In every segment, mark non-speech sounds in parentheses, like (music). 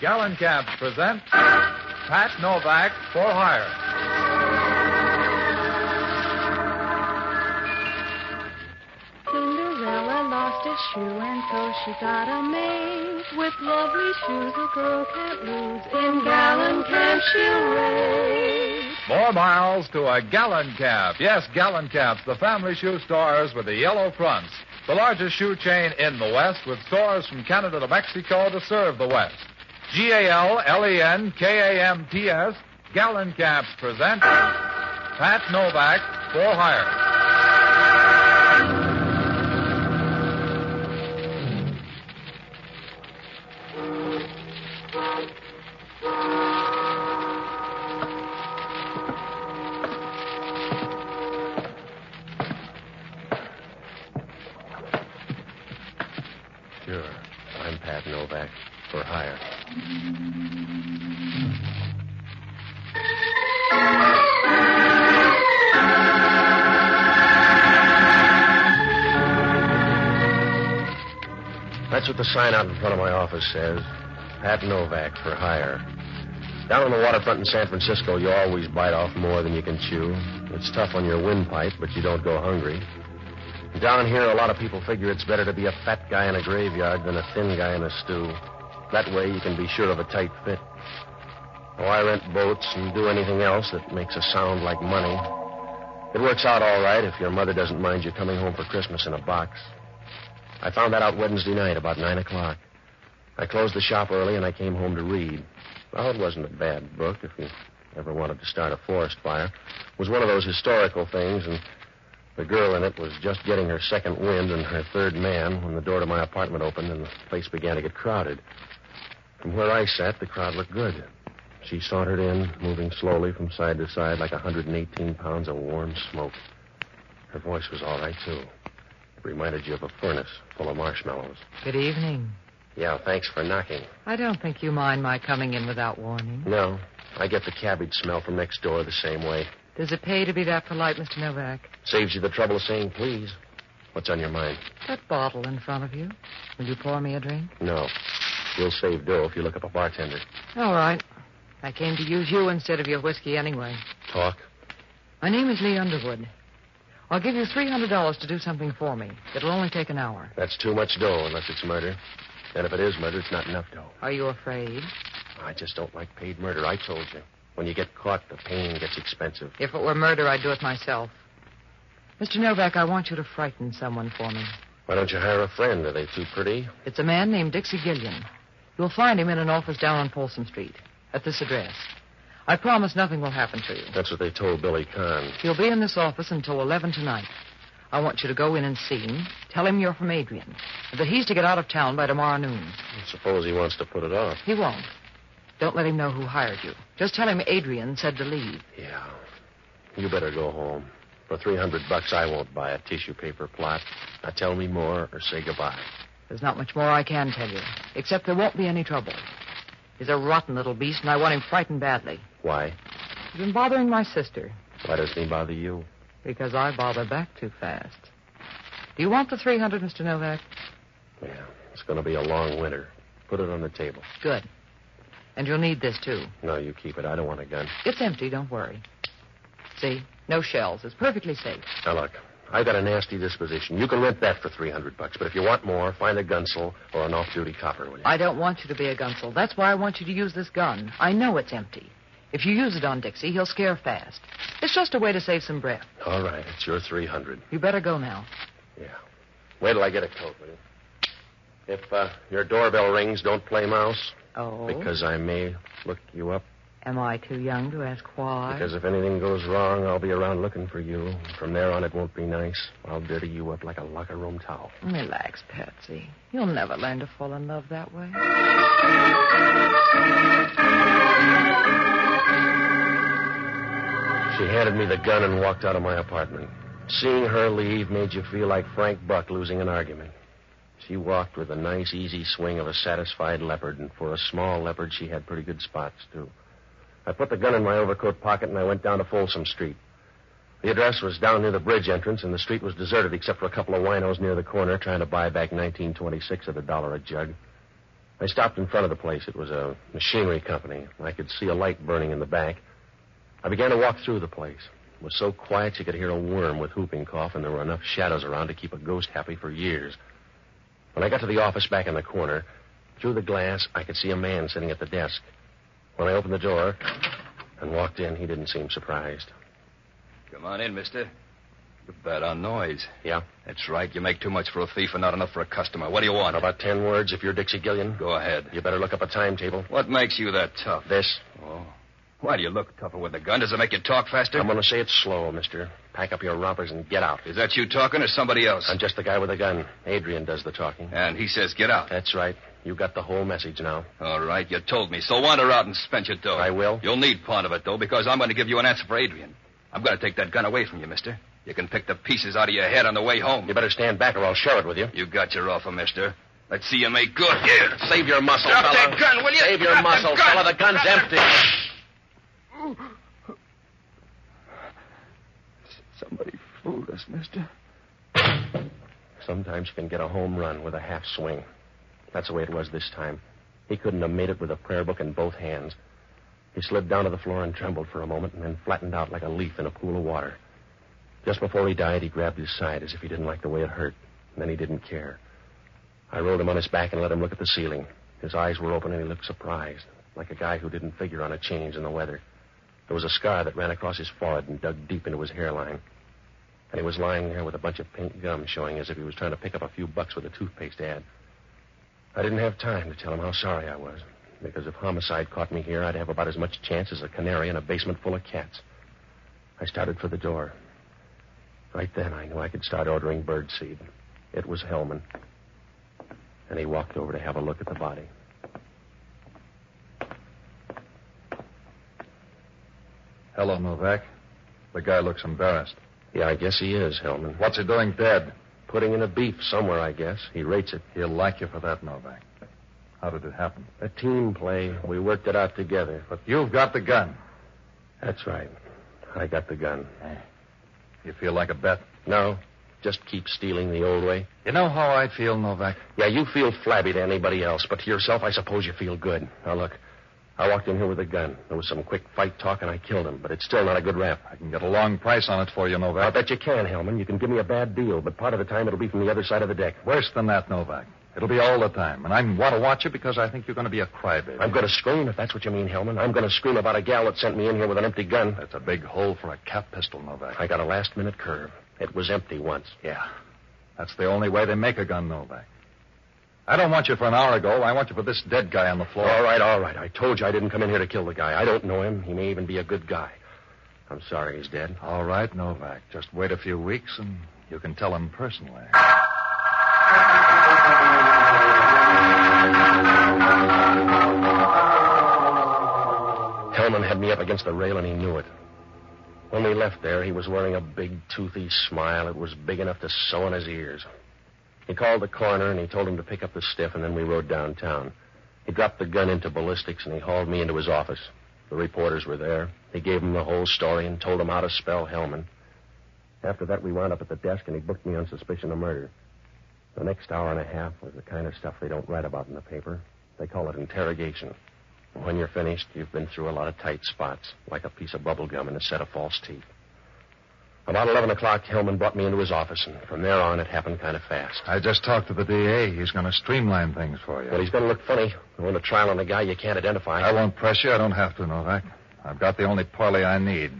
Gallenkamps present Pat Novak for Hire. Cinderella lost a shoe and so she got a maid. With lovely shoes a girl can't lose. In Gallenkamps she'll race. More miles to a Gallenkamp. Yes, Gallenkamps, the family shoe stores with the yellow fronts. The largest shoe chain in the West with stores from Canada to Mexico to serve the West. G A L L E N K A M P S, Gallenkamps present Pat Novak for Hire. Sure. I'm Pat Novak for hire. That's what the sign out in front of my office says. Pat Novak for hire. Down on the waterfront in San Francisco, you always bite off more than you can chew. It's tough on your windpipe, but you don't go hungry. Down here, a lot of people figure it's better to be a fat guy in a graveyard than a thin guy in a stew. That way, you can be sure of a tight fit. Oh, I rent boats and do anything else that makes a sound like money. It works out all right if your mother doesn't mind you coming home for Christmas in a box. I found that out Wednesday night about 9 o'clock. I closed the shop early and I came home to read. Well, it wasn't a bad book if you ever wanted to start a forest fire. It was one of those historical things, and the girl in it was just getting her second wind and her third man when the door to my apartment opened and the place began to get crowded. From where I sat, the crowd looked good. She sauntered in, moving slowly from side to side like 118 pounds of warm smoke. Her voice was all right, too. It reminded you of a furnace full of marshmallows. Good evening. Yeah, thanks for knocking. I don't think you mind my coming in without warning. No, I get the cabbage smell from next door the same way. Does it pay to be that polite, Mr. Novak? Saves you the trouble of saying please. What's on your mind? That bottle in front of you. Will you pour me a drink? No. You'll save dough if you look up a bartender. All right. I came to use you instead of your whiskey anyway. Talk. My name is Lee Underwood. I'll give you $300 to do something for me. It'll only take an hour. That's too much dough unless it's murder. And if it is murder, it's not enough dough. Are you afraid? I just don't like paid murder. I told you. When you get caught, the pain gets expensive. If it were murder, I'd do it myself. Mr. Novak, I want you to frighten someone for me. Why don't you hire a friend? Are they too pretty? It's a man named Dixie Gillian. You'll find him in an office down on Folsom Street, at this address. I promise nothing will happen to you. That's what they told Billy Kahn. He'll be in this office until 11 tonight. I want you to go in and see him. Tell him you're from Adrian. and That he's to get out of town by tomorrow noon. Suppose he wants to put it off. He won't. Don't let him know who hired you. Just tell him Adrian said to leave. Yeah. You better go home. For 300 bucks, I won't buy a tissue paper plot. Now tell me more or say goodbye. There's not much more I can tell you, except there won't be any trouble. He's a rotten little beast, and I want him frightened badly. Why? He's been bothering my sister Why doesn't he bother you? because I bother back too fast. Do you want the 300, Mr. Novak? Yeah. It's going to be a long winter. Put it on the table. Good. And you'll need this, too. No, you keep it. I don't want a gun. It's empty, don't worry. See? No shells. It's perfectly safe. Now, look. I got a nasty disposition. You can rent that for 300 bucks. But if you want more, find a gunsel or an off-duty copper, will you? I don't want you to be a gunsel. That's why I want you to use this gun. I know it's empty. If you use it on Dixie, he'll scare fast. It's just a way to save some breath. All right. It's your 300. You better go now. Yeah. Wait till I get a coat, will you? If uh, your doorbell rings, don't play mouse. Oh? Because I may look you up. Am I too young to ask why? Because if anything goes wrong, I'll be around looking for you. From there on, it won't be nice. I'll dirty you up like a locker room towel. Relax, Patsy. You'll never learn to fall in love that way. She handed me the gun and walked out of my apartment. Seeing her leave made you feel like Frank Buck losing an argument. She walked with a nice, easy swing of a satisfied leopard, and for a small leopard, she had pretty good spots, too. I put the gun in my overcoat pocket and I went down to Folsom Street. The address was down near the bridge entrance, and the street was deserted except for a couple of winos near the corner trying to buy back 1926 at a dollar a jug. I stopped in front of the place. It was a machinery company. I could see a light burning in the back. I began to walk through the place. It was so quiet you could hear a worm with whooping cough, and there were enough shadows around to keep a ghost happy for years. When I got to the office back in the corner, through the glass, I could see a man sitting at the desk. When I opened the door and walked in, he didn't seem surprised. Come on in, mister. You're bad on noise. Yeah? That's right. You make too much for a thief and not enough for a customer. What do you want? About ten words if you're Dixie Gillian. Go ahead. You better look up a timetable. What makes you that tough? This. Oh. Why do you look tougher with a gun? Does it make you talk faster? I'm going to say it slow, mister. Pack up your rompers and get out. Is that you talking or somebody else? I'm just the guy with a gun. Adrian does the talking. And he says get out. That's right. You got the whole message now. All right, you told me. So wander out and spend your dough. I will. You'll need part of it, though, because I'm going to give you an answer for Adrian. I'm going to take that gun away from you, mister. You can pick the pieces out of your head on the way home. You better stand back or I'll share it with you. You got your offer, mister. Let's see you make good. Here. Save your muscle, Drop fella. that gun, will you? Save your Drop muscle, fella. The gun's empty. Somebody fooled us, mister. Sometimes you can get a home run with a half swing. That's the way it was this time. He couldn't have made it with a prayer book in both hands. He slid down to the floor and trembled for a moment and then flattened out like a leaf in a pool of water. Just before he died, he grabbed his side as if he didn't like the way it hurt. And then he didn't care. I rolled him on his back and let him look at the ceiling. His eyes were open and he looked surprised, like a guy who didn't figure on a change in the weather. There was a scar that ran across his forehead and dug deep into his hairline. And he was lying there with a bunch of pink gum showing as if he was trying to pick up a few bucks with a toothpaste ad. I didn't have time to tell him how sorry I was, because if homicide caught me here, I'd have about as much chance as a canary in a basement full of cats. I started for the door. Right then, I knew I could start ordering birdseed. It was Hellman. And he walked over to have a look at the body. Hello, Novak. The guy looks embarrassed. Yeah, I guess he is, Hellman. What's he doing dead? Putting in a beef somewhere, I guess. He rates it. He'll like you for that, Novak. How did it happen? A team play. We worked it out together. But you've got the gun. That's right. I got the gun. Eh. You feel like a bet? No, just keep stealing the old way. You know how I feel, Novak? Yeah, you feel flabby to anybody else, but to yourself, I suppose you feel good. Now, look, I walked in here with a gun. There was some quick fight talk, and I killed him, but it's still not a good rap. I can get a long price on it for you, Novak. I bet you can, Hellman. You can give me a bad deal, but part of the time it'll be from the other side of the deck. Worse than that, Novak. It'll be all the time. And I want to watch you because I think you're going to be a crybaby. I'm going to scream, if that's what you mean, Hellman. I'm going to scream about a gal that sent me in here with an empty gun. That's a big hole for a cap pistol, Novak. I got a last minute curve. It was empty once. Yeah. That's the only way they make a gun, Novak. I don't want you for an hour ago. I want you for this dead guy on the floor. All right, all right. I told you I didn't come in here to kill the guy. I don't know him. He may even be a good guy. I'm sorry he's dead. All right, Novak. Just wait a few weeks and you can tell him personally. Hellman had me up against the rail, and he knew it. When we left there, he was wearing a big, toothy smile. It was big enough to sew in his ears. He called the coroner, and he told him to pick up the stiff, and then we rode downtown. He dropped the gun into ballistics, and he hauled me into his office. The reporters were there. He gave them the whole story and told them how to spell Hellman. After that, we wound up at the desk, and he booked me on suspicion of murder. The next hour and a half was the kind of stuff they don't write about in the paper. They call it interrogation. When you're finished, you've been through a lot of tight spots, like a piece of bubble gum in a set of false teeth. About 11 o'clock, Hellman brought me into his office, and from there on, it happened kind of fast. I just talked to the DA. He's going to streamline things for you. Well, he's going to look funny. Going to trial on a guy you can't identify. I won't press you. I don't have to, Novak. I've got the only parley I need.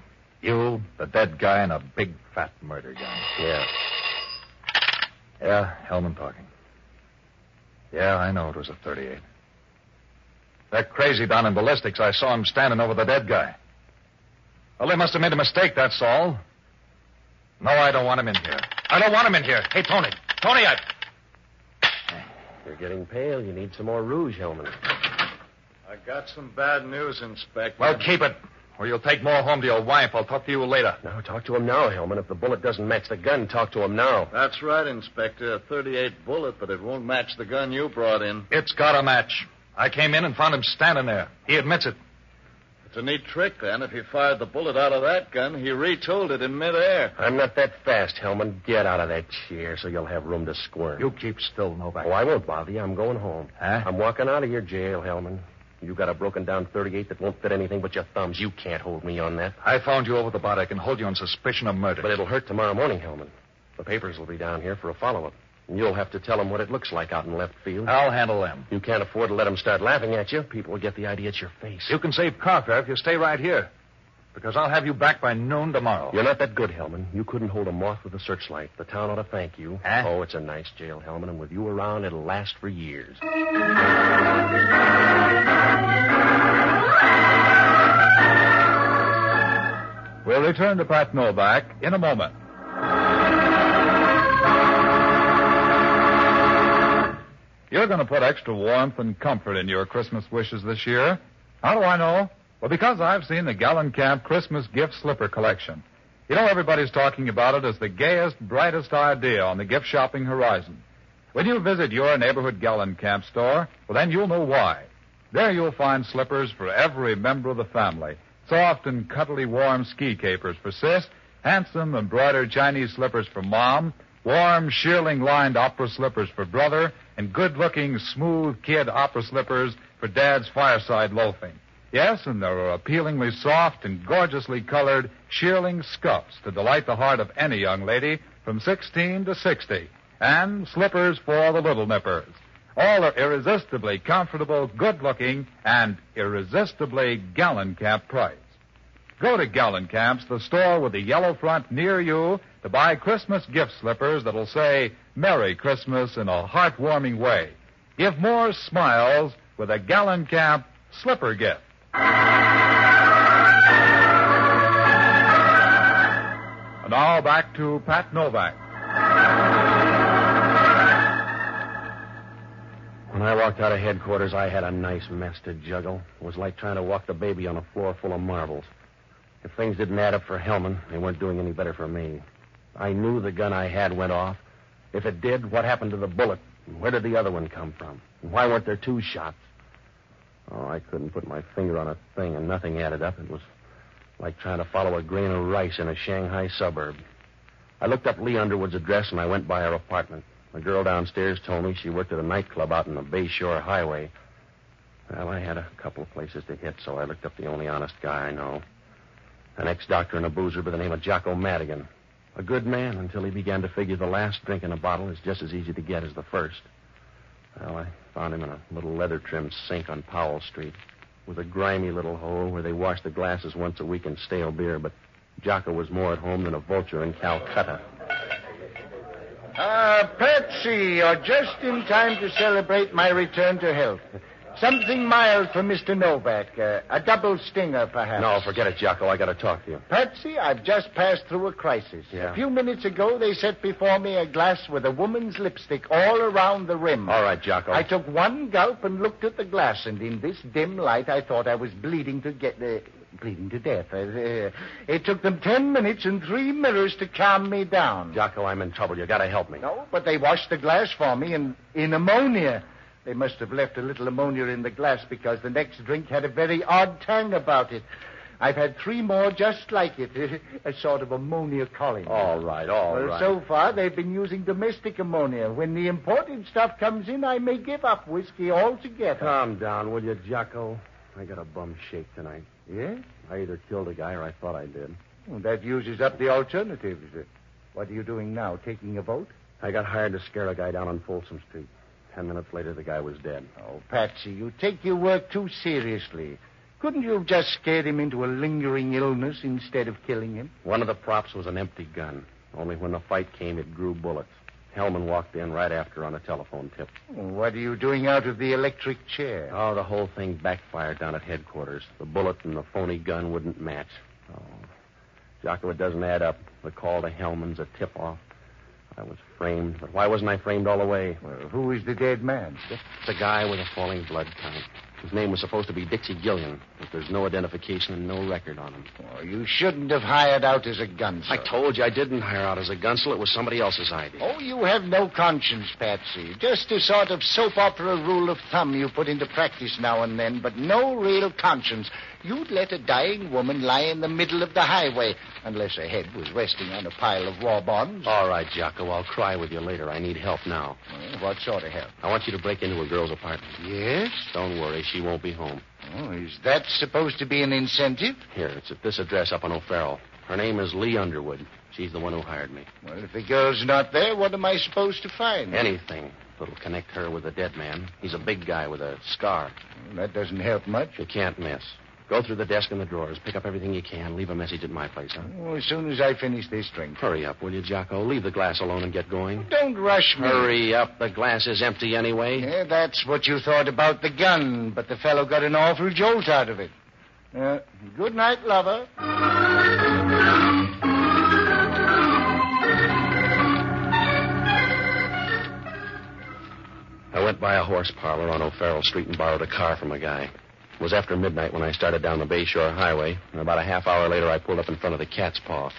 You, the dead guy, and a big fat murder gun. Yeah. Yeah, Hellman talking. Yeah, I know it was a 38. That crazy down in ballistics, I saw him standing over the dead guy. Well, they must have made a mistake, that's all. No, I don't want him in here. I don't want him in here. Hey, Tony. Tony, I. You're getting pale. You need some more rouge, Hellman. I got some bad news, Inspector. Well, keep it, or you'll take more home to your wife. I'll talk to you later. Now, talk to him now, Hellman. If the bullet doesn't match the gun, talk to him now. That's right, Inspector. A 38 bullet, but it won't match the gun you brought in. It's got a match. I came in and found him standing there. He admits it. It's a neat trick, then. If he fired the bullet out of that gun, he retooled it in midair. I'm not that fast, Hellman. Get out of that chair so you'll have room to squirm. You keep still, Novak. Oh, I won't bother you. I'm going home. Huh? I'm walking out of your jail, Hellman. You got a broken down 38 that won't fit anything but your thumbs. You can't hold me on that. I found you over the bar. I can hold you on suspicion of murder. But it'll hurt tomorrow morning, Hellman. The papers will be down here for a follow up. And you'll have to tell them what it looks like out in left field. I'll handle them. You can't afford to let them start laughing at you. People will get the idea it's your face. You can save carfare if you stay right here. Because I'll have you back by noon tomorrow. You're not that good, Hellman. You couldn't hold a moth with a searchlight. The town ought to thank you. Huh? Oh, it's a nice jail, Hellman, and with you around, it'll last for years. We'll return to Pat Novak in a moment. You're going to put extra warmth and comfort in your Christmas wishes this year. How do I know? Well, because I've seen the Gallenkamp Christmas gift slipper collection. You know, everybody's talking about it as the gayest, brightest idea on the gift shopping horizon. When you visit your neighborhood Gallenkamp store, well, then you'll know why. There you'll find slippers for every member of the family. Soft and cuddly warm ski capers for sis, handsome embroidered Chinese slippers for mom, warm shearling lined opera slippers for brother, and good looking smooth kid opera slippers for dad's fireside loafing. Yes, and there are appealingly soft and gorgeously colored shearling scuffs to delight the heart of any young lady from 16 to 60, and slippers for the little nippers. All are irresistibly comfortable, good looking, and irresistibly Gallenkamp price. Go to Gallenkamp's, the store with the yellow front near you, to buy Christmas gift slippers that'll say Merry Christmas in a heartwarming way. Give more smiles with a Gallenkamp slipper gift. And now back to Pat Novak. When I walked out of headquarters, I had a nice mess to juggle. It was like trying to walk the baby on a floor full of marbles. If things didn't add up for Hellman, they weren't doing any better for me. I knew the gun I had went off. If it did, what happened to the bullet? And where did the other one come from? And why weren't there two shots? Oh, I couldn't put my finger on a thing, and nothing added up. It was like trying to follow a grain of rice in a Shanghai suburb. I looked up Lee Underwood's address, and I went by her apartment. The girl downstairs told me she worked at a nightclub out on the Bayshore Highway. Well, I had a couple of places to hit, so I looked up the only honest guy I know. An ex-doctor and a boozer by the name of Jocko Madigan. A good man until he began to figure the last drink in a bottle is just as easy to get as the first. Well, I found him in a little leather-trimmed sink on Powell Street with a grimy little hole where they wash the glasses once a week in stale beer, but Jocko was more at home than a vulture in Calcutta. Ah, Patsy, you're just in time to celebrate my return to health. Something mild for Mr. Novak. Uh, a double stinger, perhaps. No, forget it, Jocko. I got to talk to you. Patsy, I've just passed through a crisis. Yeah? A few minutes ago, they set before me a glass with a woman's lipstick all around the rim. All right, Jocko. I took one gulp and looked at the glass, and in this dim light, I thought I was bleeding to get uh, bleeding to death. Uh, it took them ten minutes and three mirrors to calm me down. Jocko, I'm in trouble. You got to help me. No, but they washed the glass for me in, in ammonia. They must have left a little ammonia in the glass because the next drink had a very odd tang about it. I've had three more just like it, (laughs) a sort of ammonia colony. All right, all well, right. so far they've been using domestic ammonia. When the imported stuff comes in, I may give up whiskey altogether. Calm down, will you, Jocko? I got a bum shake tonight. Yeah? I either killed a guy or I thought I did. Well, that uses up the alternatives. What are you doing now? Taking a vote? I got hired to scare a guy down on Folsom Street. Ten minutes later, the guy was dead. Oh, Patsy, you take your work too seriously. Couldn't you have just scared him into a lingering illness instead of killing him? One of the props was an empty gun. Only when the fight came, it grew bullets. Hellman walked in right after on a telephone tip. What are you doing out of the electric chair? Oh, the whole thing backfired down at headquarters. The bullet and the phony gun wouldn't match. Oh, Jocko, it doesn't add up. The call to Hellman's a tip-off. I was framed, but why wasn't I framed all the way? Well, who is the dead man? Just a guy with a falling blood count. His name was supposed to be Dixie Gillian, but there's no identification and no record on him. Oh, you shouldn't have hired out as a gunsel. I told you I didn't hire out as a gunsel. It was somebody else's idea. Oh, you have no conscience, Patsy. Just a sort of soap opera rule of thumb you put into practice now and then, but no real conscience. You'd let a dying woman lie in the middle of the highway, unless her head was resting on a pile of war bonds. All right, Jocko. I'll cry with you later. I need help now. Well, what sort of help? I want you to break into a girl's apartment. Yes? Don't worry, she won't be home. Oh, is that supposed to be an incentive? Here, it's at this address up on O'Farrell. Her name is Lee Underwood. She's the one who hired me. Well, if the girl's not there, what am I supposed to find? Anything that'll connect her with the dead man. He's a big guy with a scar. Well, that doesn't help much. You can't miss. Go through the desk and the drawers. Pick up everything you can. Leave a message at my place, huh? Oh, as soon as I finish this drink. Hurry up, will you, Jocko? Leave the glass alone and get going. Don't rush me. Hurry up. The glass is empty anyway. Yeah, that's what you thought about the gun, but the fellow got an awful jolt out of it. Uh, good night, lover. I went by a horse parlor on O'Farrell Street and borrowed a car from a guy. It was after midnight when I started down the Bayshore Highway, and about a half hour later I pulled up in front of the Cat's Paw.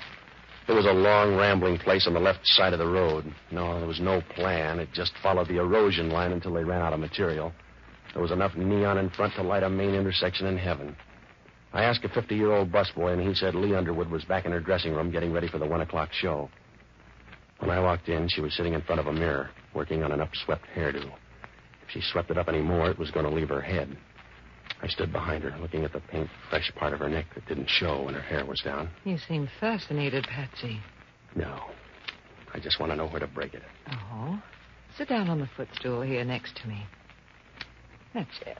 It was a long, rambling place on the left side of the road. No, there was no plan. It just followed the erosion line until they ran out of material. There was enough neon in front to light a main intersection in heaven. I asked a 50 year old busboy, and he said Lee Underwood was back in her dressing room getting ready for the one o'clock show. When I walked in, she was sitting in front of a mirror, working on an upswept hairdo. If she swept it up any more, it was going to leave her head. I stood behind her, looking at the pink, fresh part of her neck that didn't show when her hair was down. You seem fascinated, Patsy. No. I just want to know where to break it. Oh? Sit down on the footstool here next to me. That's it.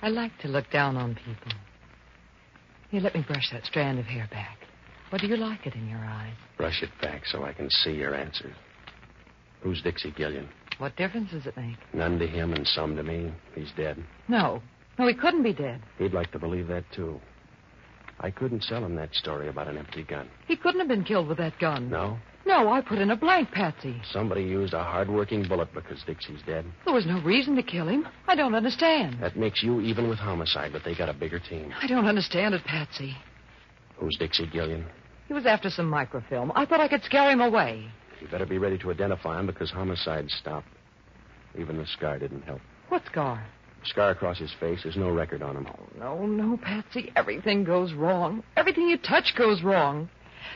I like to look down on people. Here, let me brush that strand of hair back. What do you like it in your eyes? Brush it back so I can see your answers. Who's Dixie Gillian? What difference does it make? None to him and some to me. He's dead. No. No, he couldn't be dead. He'd like to believe that, too. I couldn't sell him that story about an empty gun. He couldn't have been killed with that gun. No? No, I put in a blank, Patsy. Somebody used a hard-working bullet because Dixie's dead. There was no reason to kill him. I don't understand. That makes you even with homicide, but they got a bigger team. I don't understand it, Patsy. Who's Dixie Gillian? He was after some microfilm. I thought I could scare him away. You better be ready to identify him because homicide stopped. Even the scar didn't help. What scar? Scar across his face. There's no record on him. No, no, Patsy. Everything goes wrong. Everything you touch goes wrong.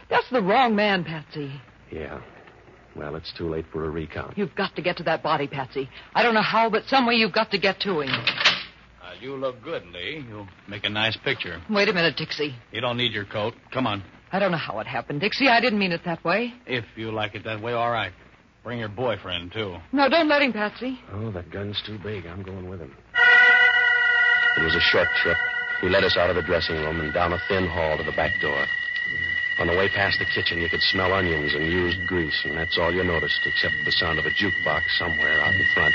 That's the wrong man, Patsy. Yeah. Well, it's too late for a recount. You've got to get to that body, Patsy. I don't know how, but some way you've got to get to him. Uh, you look good, Lee. You'll make a nice picture. Wait a minute, Dixie. You don't need your coat. Come on. I don't know how it happened, Dixie. I didn't mean it that way. If you like it that way, all right. Bring your boyfriend, too. No, don't let him, Patsy. Oh, that gun's too big. I'm going with him. It was a short trip. He led us out of the dressing room and down a thin hall to the back door. On the way past the kitchen, you could smell onions and used grease, and that's all you noticed, except the sound of a jukebox somewhere out in front,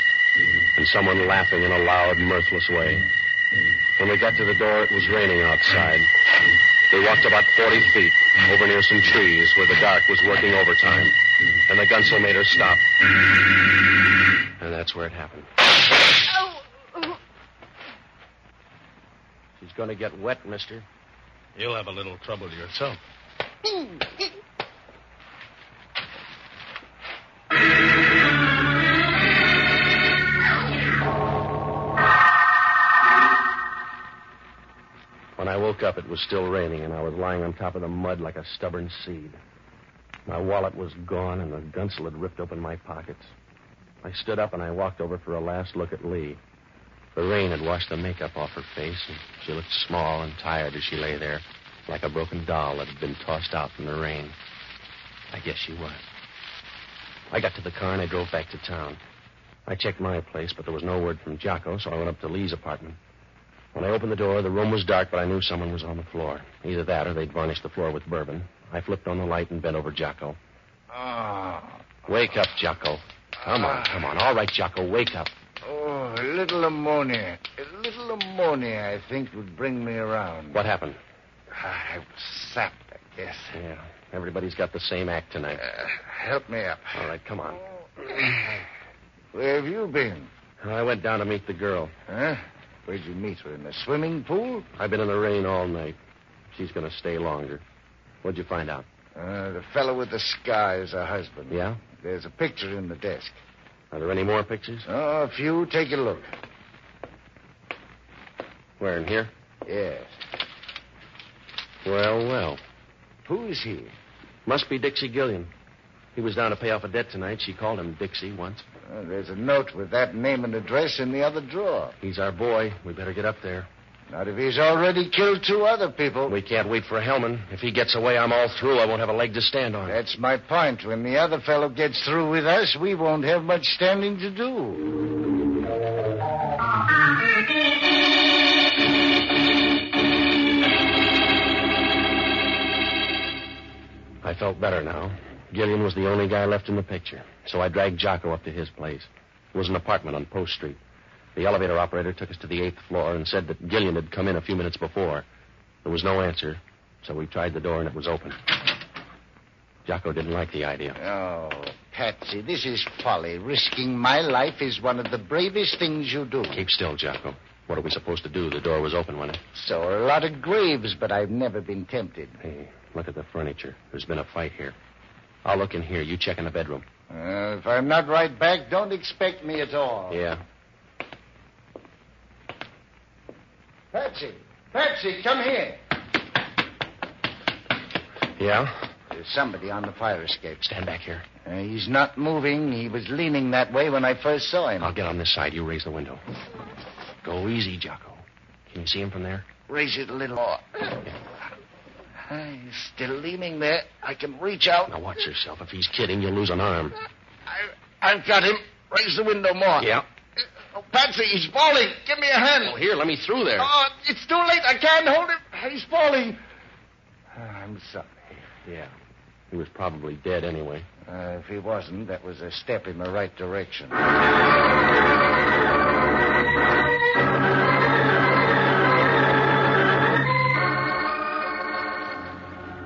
and someone laughing in a loud, mirthless way. When we got to the door, it was raining outside. We walked about 40 feet, over near some trees where the dark was working overtime, and the gunsel made her stop. And that's where it happened. She's going to get wet, mister. You'll have a little trouble yourself. When I woke up, it was still raining, and I was lying on top of the mud like a stubborn seed. My wallet was gone, and the gunsel had ripped open my pockets. I stood up and I walked over for a last look at Lee. The rain had washed the makeup off her face, and she looked small and tired as she lay there, like a broken doll that had been tossed out in the rain. I guess she was. I got to the car and I drove back to town. I checked my place, but there was no word from Jocko, so I went up to Lee's apartment. When I opened the door, the room was dark, but I knew someone was on the floor. Either that or they'd varnished the floor with bourbon. I flipped on the light and bent over Jocko. Ah. Wake up, Jocko. Come on, come on. All right, Jocko, wake up. A little ammonia. A little ammonia, I think, would bring me around. What happened? I was sapped, I guess. Yeah, everybody's got the same act tonight. Uh, help me up. All right, come on. (clears throat) Where have you been? I went down to meet the girl. Huh? Where'd you meet her? In the swimming pool? I've been in the rain all night. She's going to stay longer. What'd you find out? Uh, the fellow with the scar is her husband. Yeah? There's a picture in the desk. Are there any more pictures? Oh, a few. Take a look. Where, in here? Yes. Well, well. Who is he? Must be Dixie Gillian. He was down to pay off a debt tonight. She called him Dixie once. Oh, there's a note with that name and address in the other drawer. He's our boy. We better get up there. Not if he's already killed two other people. We can't wait for Hellman. If he gets away, I'm all through. I won't have a leg to stand on. That's my point. When the other fellow gets through with us, we won't have much standing to do. I felt better now. Gillian was the only guy left in the picture. So I dragged Jocko up to his place. It was an apartment on Post Street. The elevator operator took us to the eighth floor and said that Gillian had come in a few minutes before. There was no answer, so we tried the door and it was open. Jocko didn't like the idea. Oh, Patsy, this is folly. Risking my life is one of the bravest things you do. Keep still, Jocko. What are we supposed to do? The door was open, wasn't it? So a lot of graves, but I've never been tempted. Hey, look at the furniture. There's been a fight here. I'll look in here. You check in the bedroom. Uh, if I'm not right back, don't expect me at all. Yeah. Patsy, Patsy, come here. Yeah? There's somebody on the fire escape. Stand back here. Uh, he's not moving. He was leaning that way when I first saw him. I'll get on this side. You raise the window. Go easy, Jocko. Can you see him from there? Raise it a little more. Uh, he's still leaning there. I can reach out. Now watch yourself. If he's kidding, you'll lose an arm. I, I've got him. Raise the window more. Yeah. Oh, Patsy, he's falling. Give me a hand. Oh, here, let me through there. Oh, it's too late. I can't hold him. He's falling. I'm sorry. Yeah. He was probably dead anyway. Uh, if he wasn't, that was a step in the right direction.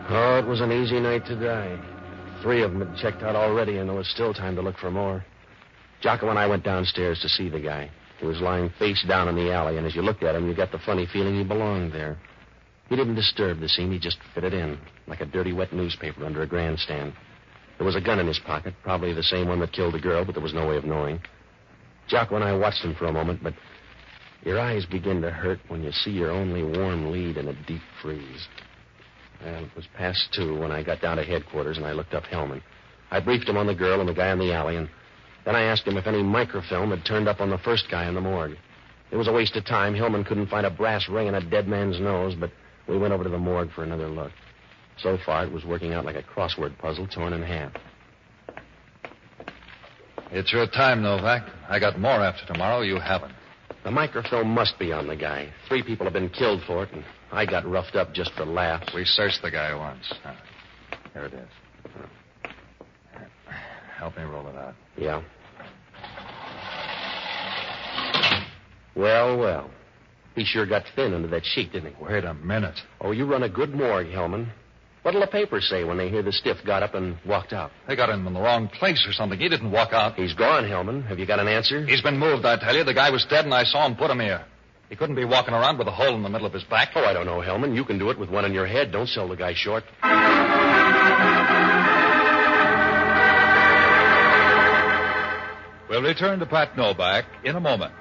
Oh, it was an easy night to die. Three of them had checked out already, and there was still time to look for more. Jocko and I went downstairs to see the guy. He was lying face down in the alley, and as you looked at him, you got the funny feeling he belonged there. He didn't disturb the scene, he just fitted in, like a dirty, wet newspaper under a grandstand. There was a gun in his pocket, probably the same one that killed the girl, but there was no way of knowing. Jocko and I watched him for a moment, but your eyes begin to hurt when you see your only warm lead in a deep freeze. Well, it was past two when I got down to headquarters and I looked up Hellman. I briefed him on the girl and the guy in the alley, and then I asked him if any microfilm had turned up on the first guy in the morgue. It was a waste of time. Hellman couldn't find a brass ring in a dead man's nose, but we went over to the morgue for another look. So far, it was working out like a crossword puzzle torn in half. It's your time, Novak. I got more after tomorrow. You haven't. The microfilm must be on the guy. Three people have been killed for it, and I got roughed up just for laughs. We searched the guy once. Here it is. Help me roll it out. Yeah. Well, well. He sure got thin under that sheet, didn't he? Wait a minute. Oh, you run a good morgue, Hellman. What'll the papers say when they hear the stiff got up and walked out? They got him in the wrong place or something. He didn't walk out. He's gone, Hellman. Have you got an answer? He's been moved, I tell you. The guy was dead, and I saw him put him here. He couldn't be walking around with a hole in the middle of his back. Oh, I don't know, Hellman. You can do it with one in your head. Don't sell the guy short. We'll return to Pat Novak in a moment.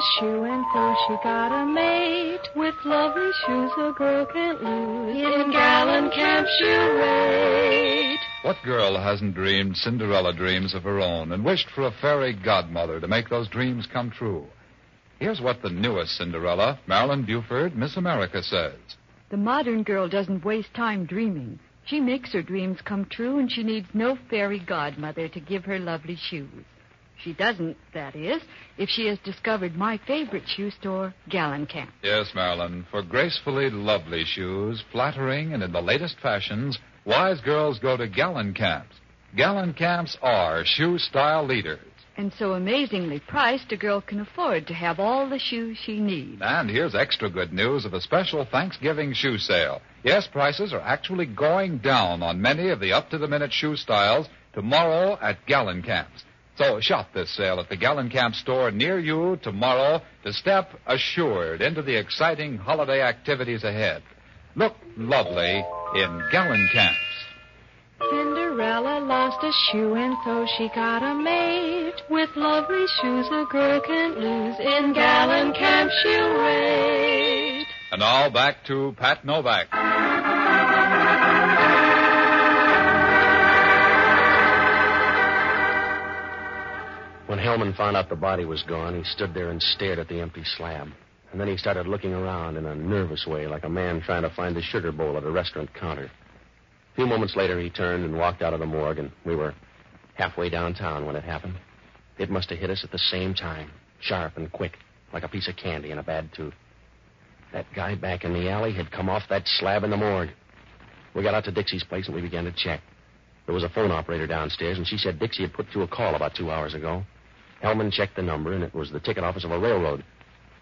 A shoe and so she got a mate with lovely shoes a girl can't lose. In Gallenkamp she'll wait. What girl hasn't dreamed Cinderella dreams of her own and wished for a fairy godmother to make those dreams come true? Here's what the newest Cinderella, Marilyn Buferd, Miss America, says. The modern girl doesn't waste time dreaming. She makes her dreams come true, and she needs no fairy godmother to give her lovely shoes. She doesn't, that is, if she has discovered my favorite shoe store, Gallenkamp. Yes, Marilyn. For gracefully lovely shoes, flattering and in the latest fashions, wise girls go to Gallenkamps. Gallon Camps are shoe style leaders. And so amazingly priced, a girl can afford to have all the shoes she needs. And here's extra good news of a special Thanksgiving shoe sale. Yes, prices are actually going down on many of the up to the minute shoe styles tomorrow at Gallenkamps. So shop this sale at the Gallenkamp store near you tomorrow to step assured into the exciting holiday activities ahead. Look lovely in Gallenkamps. Cinderella lost a shoe and so she got a maid. With lovely shoes a girl can't lose. In Gallenkamp she'll raid. And now back to Pat Novak. When Hellman found out the body was gone, he stood there and stared at the empty slab. And then he started looking around in a nervous way, like a man trying to find the sugar bowl at a restaurant counter. A few moments later, he turned and walked out of the morgue, and we were halfway downtown when it happened. It must have hit us at the same time, sharp and quick, like a piece of candy in a bad tooth. That guy back in the alley had come off that slab in the morgue. We got out to Dixie's place and we began to check. There was a phone operator downstairs, and she said Dixie had put through a call about two hours ago. Hellman checked the number, and it was the ticket office of a railroad.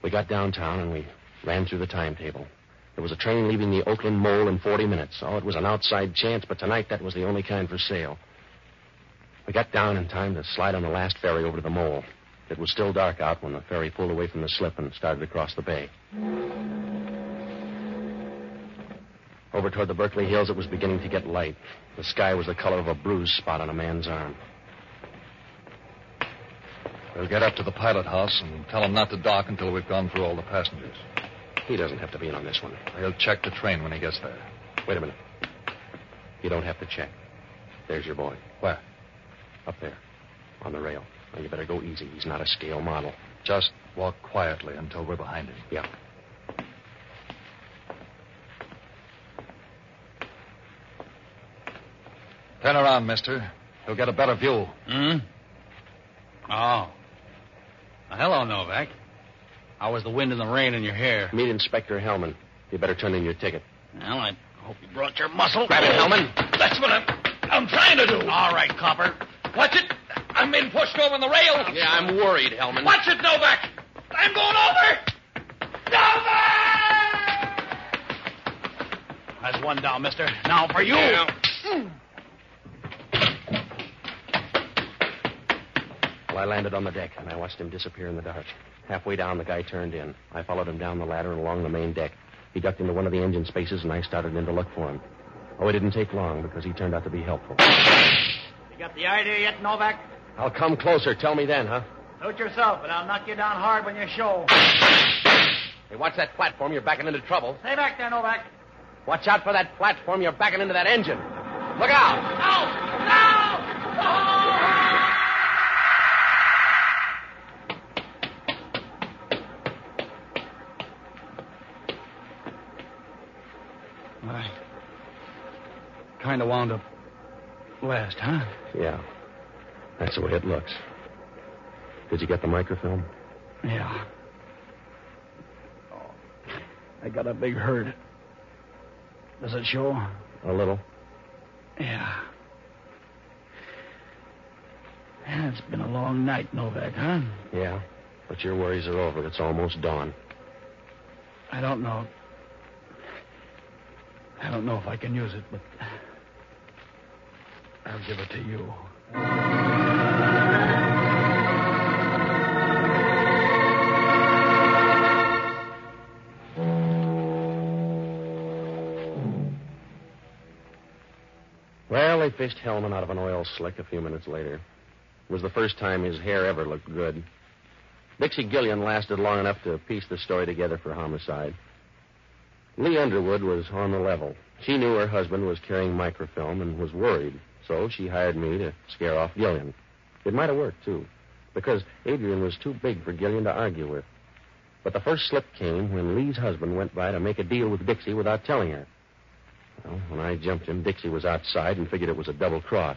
We got downtown, and we ran through the timetable. There was a train leaving the Oakland Mole in 40 minutes. Oh, it was an outside chance, but tonight that was the only kind for sale. We got down in time to slide on the last ferry over to the Mole. It was still dark out when the ferry pulled away from the slip and started across the bay. Over toward the Berkeley Hills, it was beginning to get light. The sky was the color of a bruise spot on a man's arm. We'll get up to the pilot house and tell him not to dock until we've gone through all the passengers. He doesn't have to be in on this one. He'll check the train when he gets there. Wait a minute. You don't have to check. There's your boy. Where? Up there. On the rail. Now, you better go easy. He's not a scale model. Just walk quietly until we're behind him. Yeah. Turn around, mister. He'll get a better view. Hmm? Oh. Well, hello, Novak. How was the wind and the rain in your hair? Meet Inspector Hellman. You better turn in your ticket. Well, I hope you brought your muscle. Grab it, Hellman. That's what I'm, I'm trying to do. All right, copper. Watch it. I'm being pushed over the rail. Yeah, I'm worried, Hellman. Watch it, Novak. I'm going over. Novak! That's one down, mister. Now for you. Well, I landed on the deck, and I watched him disappear in the dark. Halfway down, the guy turned in. I followed him down the ladder and along the main deck. He ducked into one of the engine spaces, and I started in to look for him. Oh, it didn't take long because he turned out to be helpful. You got the idea yet, Novak? I'll come closer. Tell me then, huh? Suit yourself, but I'll knock you down hard when you show. Hey, watch that platform. You're backing into trouble. Stay back there, Novak. Watch out for that platform. You're backing into that engine. Look out. I kind of wound up last, huh? Yeah. That's the way it looks. Did you get the microfilm? Yeah. Oh, I got a big hurt. Does it show? A little. Yeah. Yeah, it's been a long night, Novak, huh? Yeah. But your worries are over. It's almost dawn. I don't know. I don't know if I can use it, but I'll give it to you. Well, they fished Hellman out of an oil slick a few minutes later. It was the first time his hair ever looked good. Dixie Gillian lasted long enough to piece the story together for homicide. Lee Underwood was on the level. She knew her husband was carrying microfilm and was worried, so she hired me to scare off Gillian. It might have worked, too, because Adrian was too big for Gillian to argue with. But the first slip came when Lee's husband went by to make a deal with Dixie without telling her. Well, when I jumped him, Dixie was outside and figured it was a double cross.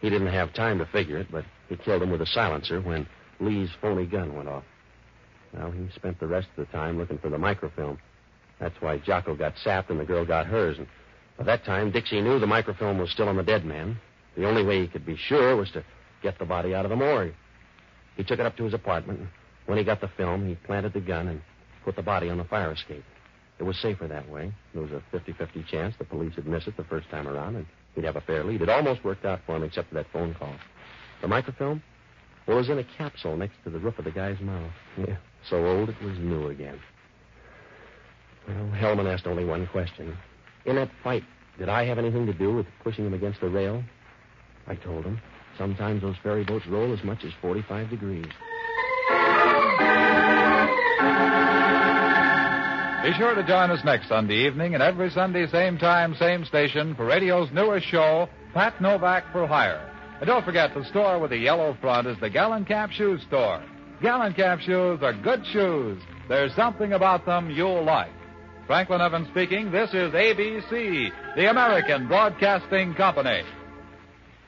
He didn't have time to figure it, but he killed him with a silencer when Lee's phony gun went off. Well, he spent the rest of the time looking for the microfilm. That's why Jocko got sapped and the girl got hers. And by that time, Dixie knew the microfilm was still on the dead man. The only way he could be sure was to get the body out of the morgue. He took it up to his apartment. And when he got the film, he planted the gun and put the body on the fire escape. It was safer that way. There was a 50 50 chance the police would miss it the first time around, and He'd have a fair lead. It almost worked out for him, except for that phone call. The microfilm? Well, it was in a capsule next to the roof of the guy's mouth. Yeah, so old it was new again. Well, Hellman asked only one question. In that fight, did I have anything to do with pushing him against the rail? I told him. Sometimes those ferry boats roll as much as 45 degrees. Be sure to join us next Sunday evening and every Sunday, same time, same station, for radio's newest show, Pat Novak for Hire. And don't forget, the store with the yellow front is the Gallenkamp Shoe Store. Gallenkamp shoes are good shoes. There's something about them you'll like. Franklin Evans speaking. This is ABC, the American Broadcasting Company.